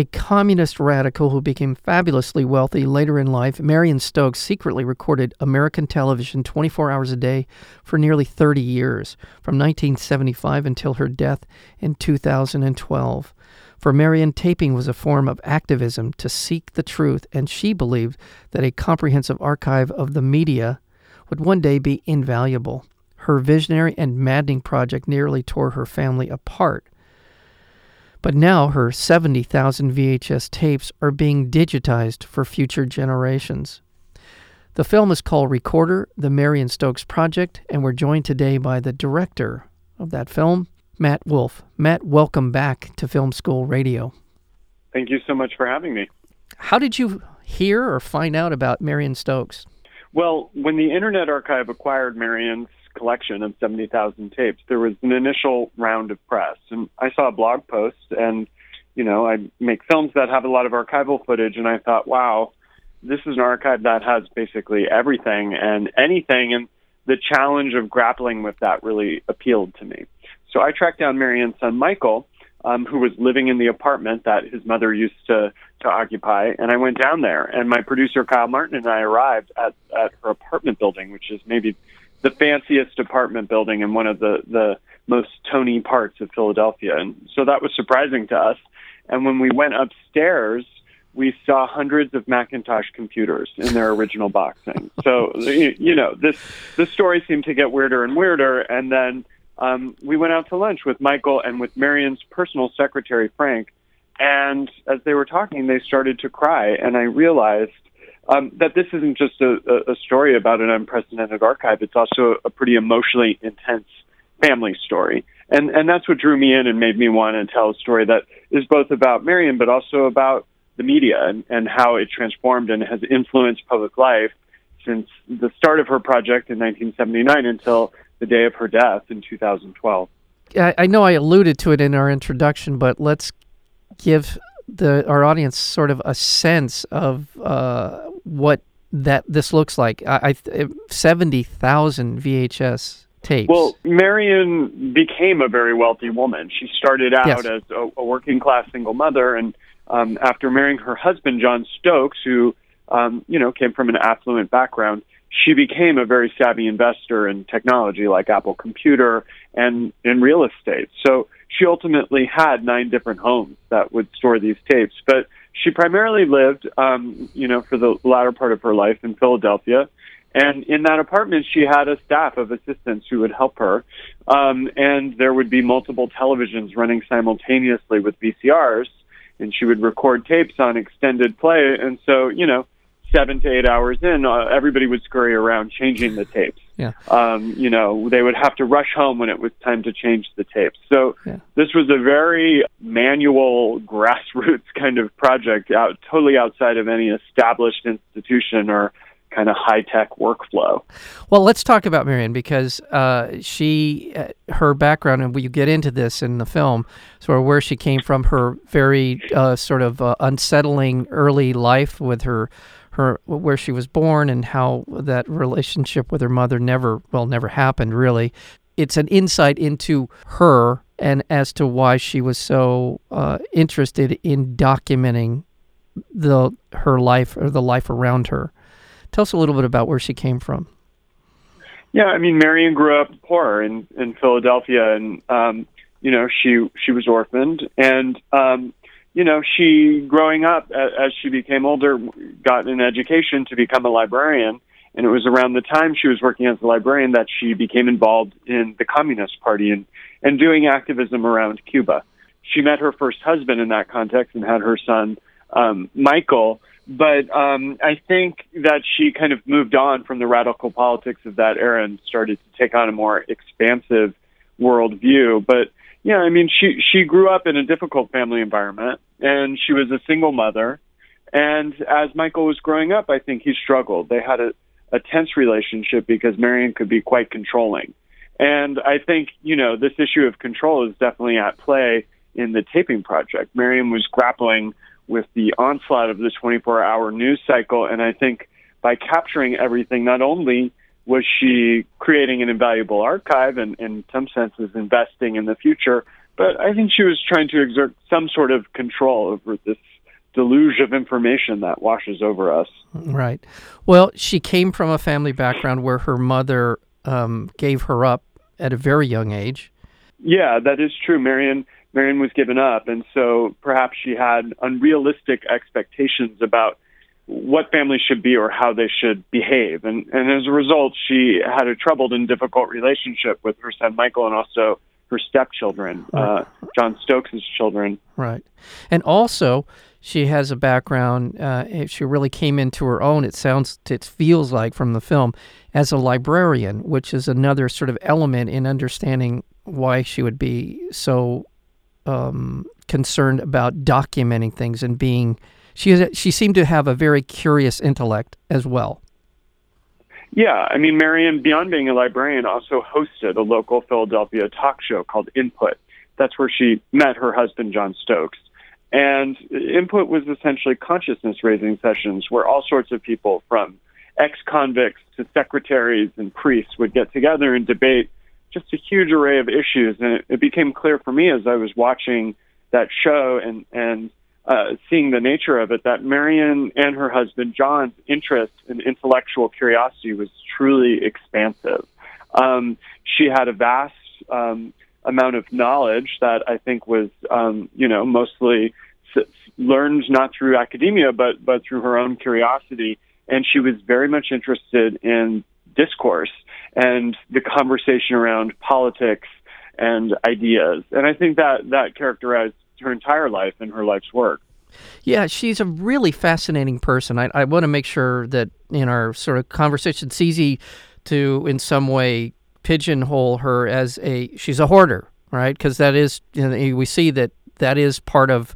A communist radical who became fabulously wealthy later in life, Marion Stokes secretly recorded American television 24 hours a day for nearly 30 years, from 1975 until her death in 2012. For Marion, taping was a form of activism to seek the truth, and she believed that a comprehensive archive of the media would one day be invaluable. Her visionary and maddening project nearly tore her family apart. But now her 70,000 VHS tapes are being digitized for future generations. The film is called Recorder, the Marion Stokes Project, and we're joined today by the director of that film, Matt Wolf. Matt, welcome back to Film School Radio. Thank you so much for having me. How did you hear or find out about Marion Stokes? Well, when the Internet Archive acquired Marion's collection of 70,000 tapes, there was an initial round of press. And I saw a blog post, and, you know, I make films that have a lot of archival footage, and I thought, wow, this is an archive that has basically everything and anything. And the challenge of grappling with that really appealed to me. So I tracked down Marion's son, Michael. Um, who was living in the apartment that his mother used to to occupy, and I went down there. And my producer Kyle Martin and I arrived at at her apartment building, which is maybe the fanciest apartment building in one of the the most Tony parts of Philadelphia, and so that was surprising to us. And when we went upstairs, we saw hundreds of Macintosh computers in their original boxing. So you know this this story seemed to get weirder and weirder, and then um, we went out to lunch with Michael and with Marion's personal secretary Frank. And as they were talking, they started to cry, and I realized um, that this isn't just a, a story about an unprecedented archive. It's also a pretty emotionally intense family story. And, and that's what drew me in and made me want to tell a story that is both about Marion, but also about the media and, and how it transformed and has influenced public life since the start of her project in 1979 until the day of her death in 2012. I know I alluded to it in our introduction, but let's give the our audience sort of a sense of uh, what that this looks like. I, I seventy thousand VHS tapes. Well, Marion became a very wealthy woman. She started out yes. as a, a, working class single mother, and um, after marrying her husband John Stokes, who um, you know came from an affluent background, she became a very savvy investor in technology like Apple Computer and in real estate. So she ultimately had nine different homes that would store these tapes, but she primarily lived, um, you know, for the latter part of her life in Philadelphia. And in that apartment, she had a staff of assistants who would help her. Um, and there would be multiple televisions running simultaneously with VCRs. And she would record tapes on extended play. And so, you know, seven to eight hours in, uh, everybody would scurry around changing the tapes. Yeah. Um, you know, they would have to rush home when it was time to change the tapes. So yeah. this was a very manual, grassroots kind of project, out totally outside of any established institution or kind of high tech workflow. Well, let's talk about Marion because uh, she, uh, her background, and you get into this in the film, sort of where she came from, her very uh, sort of uh, unsettling early life with her her where she was born and how that relationship with her mother never well never happened really. It's an insight into her and as to why she was so uh, interested in documenting the her life or the life around her. Tell us a little bit about where she came from. Yeah, I mean, Marion grew up poor in in Philadelphia, and um, you know she she was orphaned, and um, you know, she growing up as she became older got an education to become a librarian. And it was around the time she was working as a librarian that she became involved in the Communist Party and, and doing activism around Cuba. She met her first husband in that context and had her son, um, Michael. But um, I think that she kind of moved on from the radical politics of that era and started to take on a more expansive worldview. But yeah, I mean, she she grew up in a difficult family environment, and she was a single mother. And as Michael was growing up, I think he struggled. They had a, a tense relationship because Marion could be quite controlling. And I think, you know, this issue of control is definitely at play in the taping project. Marion was grappling with the onslaught of the 24 hour news cycle. And I think by capturing everything, not only was she creating an invaluable archive and, in some senses, investing in the future, but I think she was trying to exert some sort of control over this deluge of information that washes over us. Right. Well, she came from a family background where her mother um, gave her up at a very young age. Yeah, that is true. Marion Marion was given up, and so perhaps she had unrealistic expectations about what families should be or how they should behave, and and as a result, she had a troubled and difficult relationship with her son Michael and also her stepchildren, uh, John Stokes' children. Right, and also she has a background. Uh, she really came into her own. It sounds, it feels like from the film, as a librarian, which is another sort of element in understanding why she would be so um, concerned about documenting things and being. She she seemed to have a very curious intellect as well. Yeah, I mean, Marion, beyond being a librarian, also hosted a local Philadelphia talk show called Input. That's where she met her husband, John Stokes. And Input was essentially consciousness raising sessions where all sorts of people, from ex convicts to secretaries and priests, would get together and debate just a huge array of issues. And it, it became clear for me as I was watching that show and, and uh, seeing the nature of it that Marion and her husband John's interest in intellectual curiosity was truly expansive. Um, she had a vast um, amount of knowledge that I think was, um, you know, mostly learned not through academia but but through her own curiosity. And she was very much interested in discourse and the conversation around politics and ideas. And I think that that characterized her entire life and her life's work. Yeah, she's a really fascinating person. I, I want to make sure that in our sort of conversation, it's easy to, in some way, pigeonhole her as a she's a hoarder, right? Because that is you know, we see that that is part of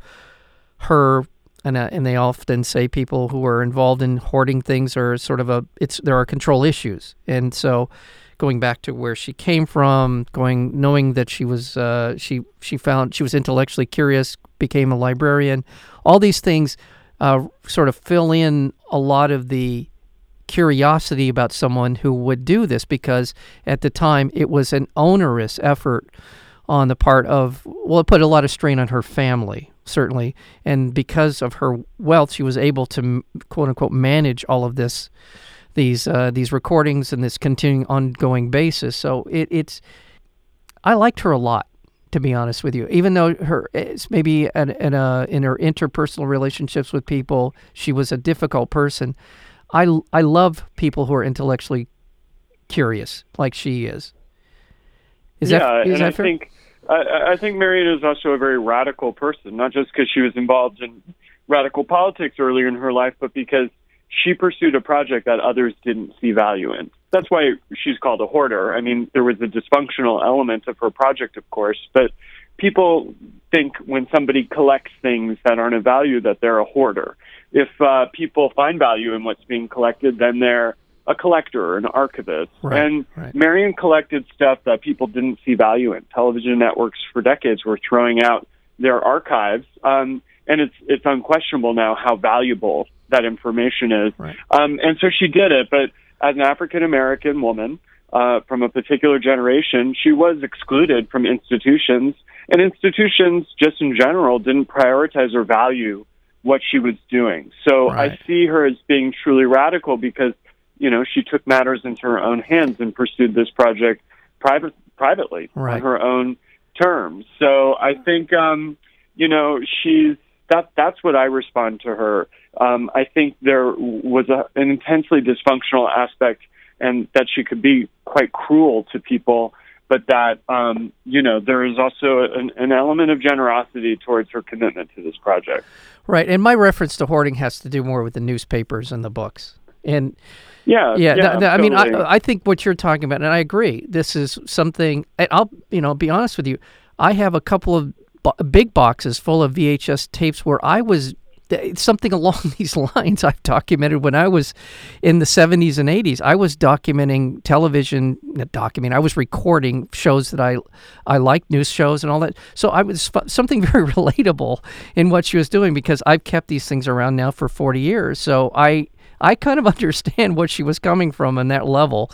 her. And, uh, and they often say people who are involved in hoarding things are sort of a it's there are control issues and so going back to where she came from, going knowing that she was uh, she she found she was intellectually curious, became a librarian. All these things uh, sort of fill in a lot of the curiosity about someone who would do this because at the time it was an onerous effort on the part of well it put a lot of strain on her family certainly and because of her wealth she was able to quote unquote manage all of this these uh, these recordings and this continuing ongoing basis. So it, it's I liked her a lot, to be honest with you. Even though her it's maybe in, in, a, in her interpersonal relationships with people, she was a difficult person. I I love people who are intellectually curious, like she is. Is yeah, that, is and that I fair? think I, I think Marion is also a very radical person, not just because she was involved in radical politics earlier in her life, but because she pursued a project that others didn't see value in. That's why she's called a hoarder. I mean, there was a dysfunctional element of her project, of course, but people think when somebody collects things that aren't of value that they're a hoarder. If uh, people find value in what's being collected, then they're a collector or an archivist. Right, and right. Marion collected stuff that people didn't see value in. Television networks for decades were throwing out their archives, um, and it's it's unquestionable now how valuable that information is. Right. Um, and so she did it, but as an African American woman uh, from a particular generation, she was excluded from institutions, and institutions just in general didn't prioritize or value what she was doing. So right. I see her as being truly radical because you know she took matters into her own hands and pursued this project private privately right. on her own terms. So I think um, you know she's that that's what I respond to her. Um, I think there was a, an intensely dysfunctional aspect, and that she could be quite cruel to people. But that um, you know there is also an, an element of generosity towards her commitment to this project. Right, and my reference to hoarding has to do more with the newspapers and the books. And yeah, yeah, yeah th- th- I mean, I, I think what you're talking about, and I agree. This is something. I'll you know be honest with you. I have a couple of big boxes full of VHS tapes where I was something along these lines I've documented when I was in the 70s and 80s. I was documenting television, documenting, I was recording shows that I I liked, news shows and all that. So I was something very relatable in what she was doing because I've kept these things around now for 40 years. So I I kind of understand what she was coming from on that level.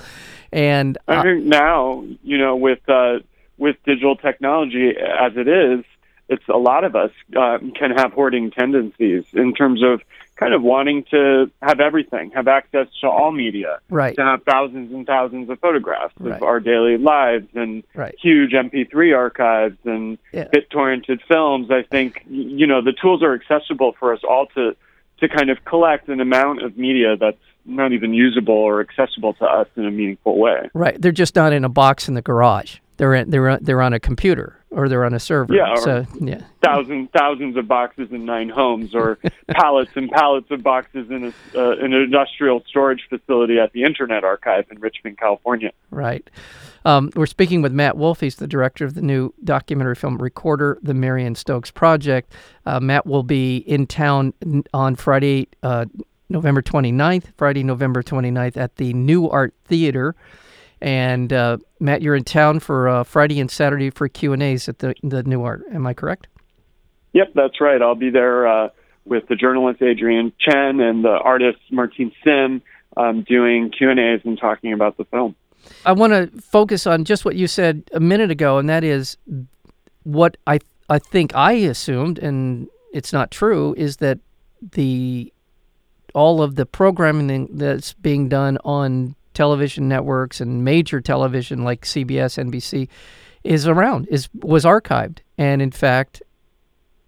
And I think now, you know, with uh, with digital technology as it is, it's a lot of us uh, can have hoarding tendencies in terms of kind of wanting to have everything, have access to all media, right? To have thousands and thousands of photographs right. of our daily lives and right. huge MP3 archives and yeah. bit torrented films. I think you know the tools are accessible for us all to to kind of collect an amount of media that's not even usable or accessible to us in a meaningful way. Right. They're just not in a box in the garage. They're in, they're they're on a computer or they're on a server. Yeah. So yeah. Thousands thousands of boxes in nine homes, or pallets and pallets of boxes in a, uh, an industrial storage facility at the Internet Archive in Richmond, California. Right. Um, we're speaking with Matt Wolf. He's the director of the new documentary film Recorder, the Marion Stokes Project. Uh, Matt will be in town on Friday, uh, November 29th, Friday, November 29th at the Nuart Theater. And uh, Matt, you're in town for uh, Friday and Saturday for Q and A's at the the Nuart. Am I correct? Yep, that's right. I'll be there uh, with the journalist Adrian Chen and the artist Martine Syms, um, doing Q and A's and talking about the film. I want to focus on just what you said a minute ago, and that is what I I think I assumed, and it's not true, is that the all of the programming that's being done on television networks and major television like CBS, NBC is around, is was archived, and in fact,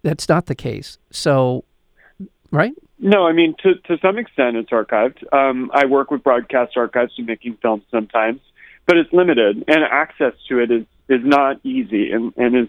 that's not the case. So, right? No, I mean to to some extent it's archived. Um, I work with broadcast archives to making films sometimes, but it's limited, and access to it is is not easy and and is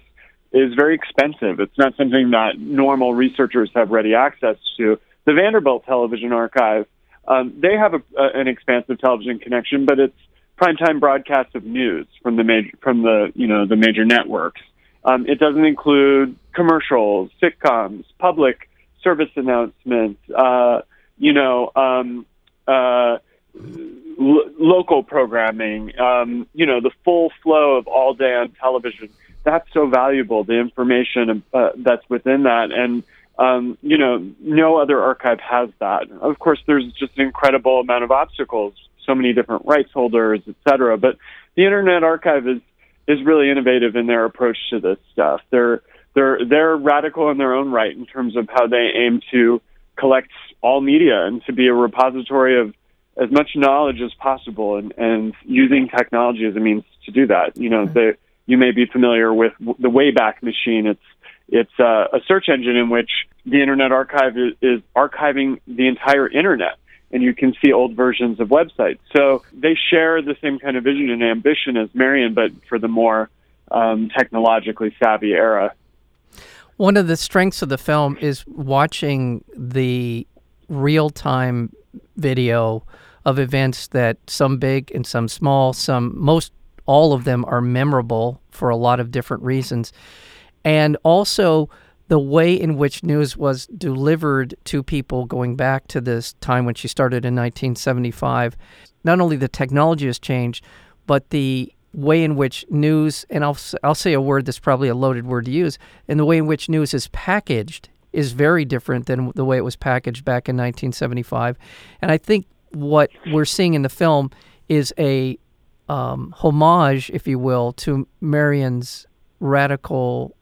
is very expensive. It's not something that normal researchers have ready access to. The Vanderbilt Television Archive, um, they have a, a, an expansive television connection, but it's primetime broadcasts of news from the major from the you know the major networks. Um, it doesn't include commercials, sitcoms, public service announcements, uh, you know, um, uh, l- local programming, um, you know, the full flow of all day on television. That's so valuable, the information uh, that's within that. And, um, you know, no other archive has that. Of course, there's just an incredible amount of obstacles, so many different rights holders, et cetera. But the Internet Archive is, is really innovative in their approach to this stuff. They're, they're they're radical in their own right in terms of how they aim to collect all media and to be a repository of as much knowledge as possible and, and using technology as a means to do that. You know, they, you may be familiar with the Wayback Machine. It's it's uh, a search engine in which the Internet Archive is, is archiving the entire internet, and you can see old versions of websites. So they share the same kind of vision and ambition as Marion, but for the more um, technologically savvy era. One of the strengths of the film is watching the real time video of events that some big and some small, some most all of them are memorable for a lot of different reasons. And also the way in which news was delivered to people going back to this time when she started in 1975. Not only the technology has changed, but the way in which news, and I'll, I'll say a word that's probably a loaded word to use, and the way in which news is packaged is very different than the way it was packaged back in 1975. And I think what we're seeing in the film is a um, homage, if you will, to Marion's radical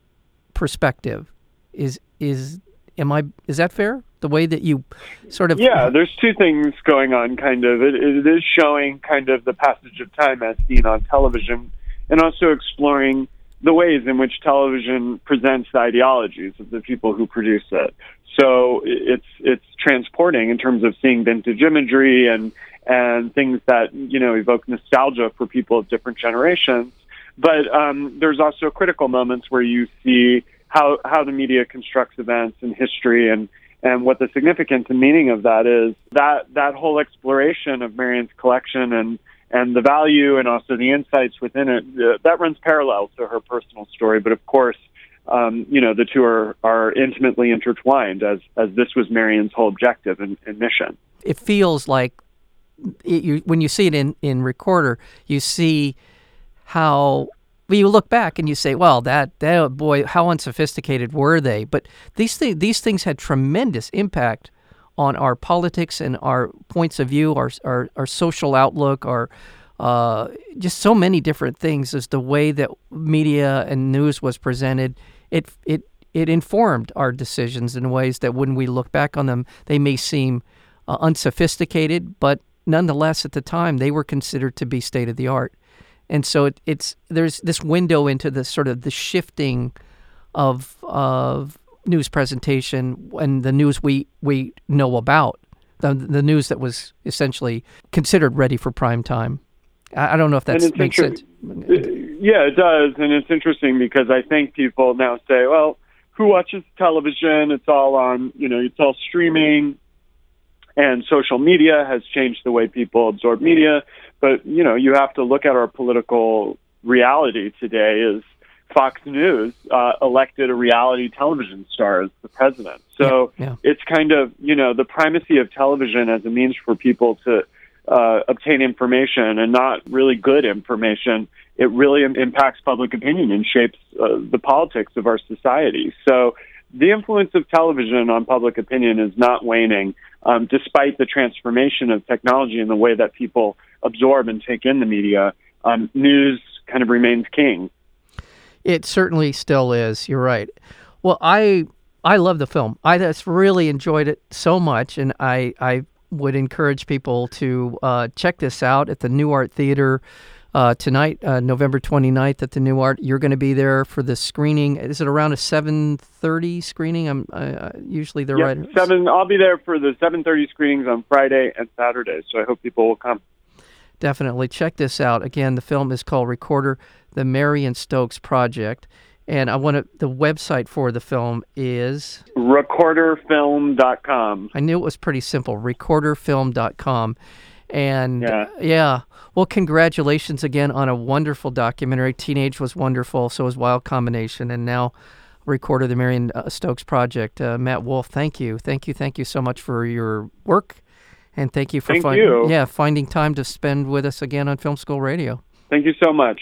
perspective. Is is am I is that fair? The way that you sort of yeah, there's two things going on. Kind of, it, it is showing kind of the passage of time as seen on television, and also exploring the ways in which television presents the ideologies of the people who produce it. So it's it's transporting in terms of seeing vintage imagery and and things that you know evoke nostalgia for people of different generations. But um, there's also critical moments where you see how how the media constructs events and history and and what the significance and meaning of that is. That that whole exploration of Marion's collection and and the value and also the insights within it uh, that runs parallel to her personal story. But of course, um, you know, the two are, are intimately intertwined as, as this was Marion's whole objective and, and mission. It feels like it, you, when you see it in, in Recorder, you see how well, you look back and you say, well, that, that boy, how unsophisticated were they? But these, th- these things had tremendous impact on our politics and our points of view, our, our, our social outlook, our uh, just so many different things as the way that media and news was presented. It it it informed our decisions in ways that when we look back on them, they may seem uh, unsophisticated, but nonetheless, at the time, they were considered to be state of the art. And so it, it's there's this window into the sort of the shifting of of news presentation and the news we we know about the the news that was essentially considered ready for prime time. I, I don't know if that makes sense. Yeah, it does, and it's interesting because I think people now say, "Well, who watches television? It's all on, you know, it's all streaming." And social media has changed the way people absorb media, but you know, you have to look at our political reality today. Is Fox News uh, elected a reality television star as the president. So yeah, yeah. it's kind of, you know, the primacy of television as a means for people to uh, obtain information and not really good information. It really impacts public opinion and shapes uh, the politics of our society. So the influence of television on public opinion is not waning, um, despite the transformation of technology and the way that people absorb and take in the media. Um, news kind of remains king. It certainly still is. You're right. Well, I I love the film. I just really enjoyed it so much, and I I would encourage people to uh, check this out at the Nuart Theater. Uh, tonight, uh, November 29th at the Nuart, You're going to be there for the screening. Is it around a 7:30 screening? I'm uh, usually they're yep, right. Seven. I'll be there for the 7:30 screenings on Friday and Saturday. So I hope people will come. Definitely check this out. Again, the film is called Recorder the Marion Stokes Project. And I want to, the website for the film is recorderfilm.com. I knew it was pretty simple, recorderfilm.com. And yeah. yeah. Well, congratulations again on a wonderful documentary. Teenage was wonderful, so was Wild Combination, and now Recorder of the Marion uh, Stokes Project. Uh, Matt Wolf, thank you, thank you, thank you so much for your work, and thank you for thank you. yeah finding time to spend with us again on Film School Radio. Thank you so much.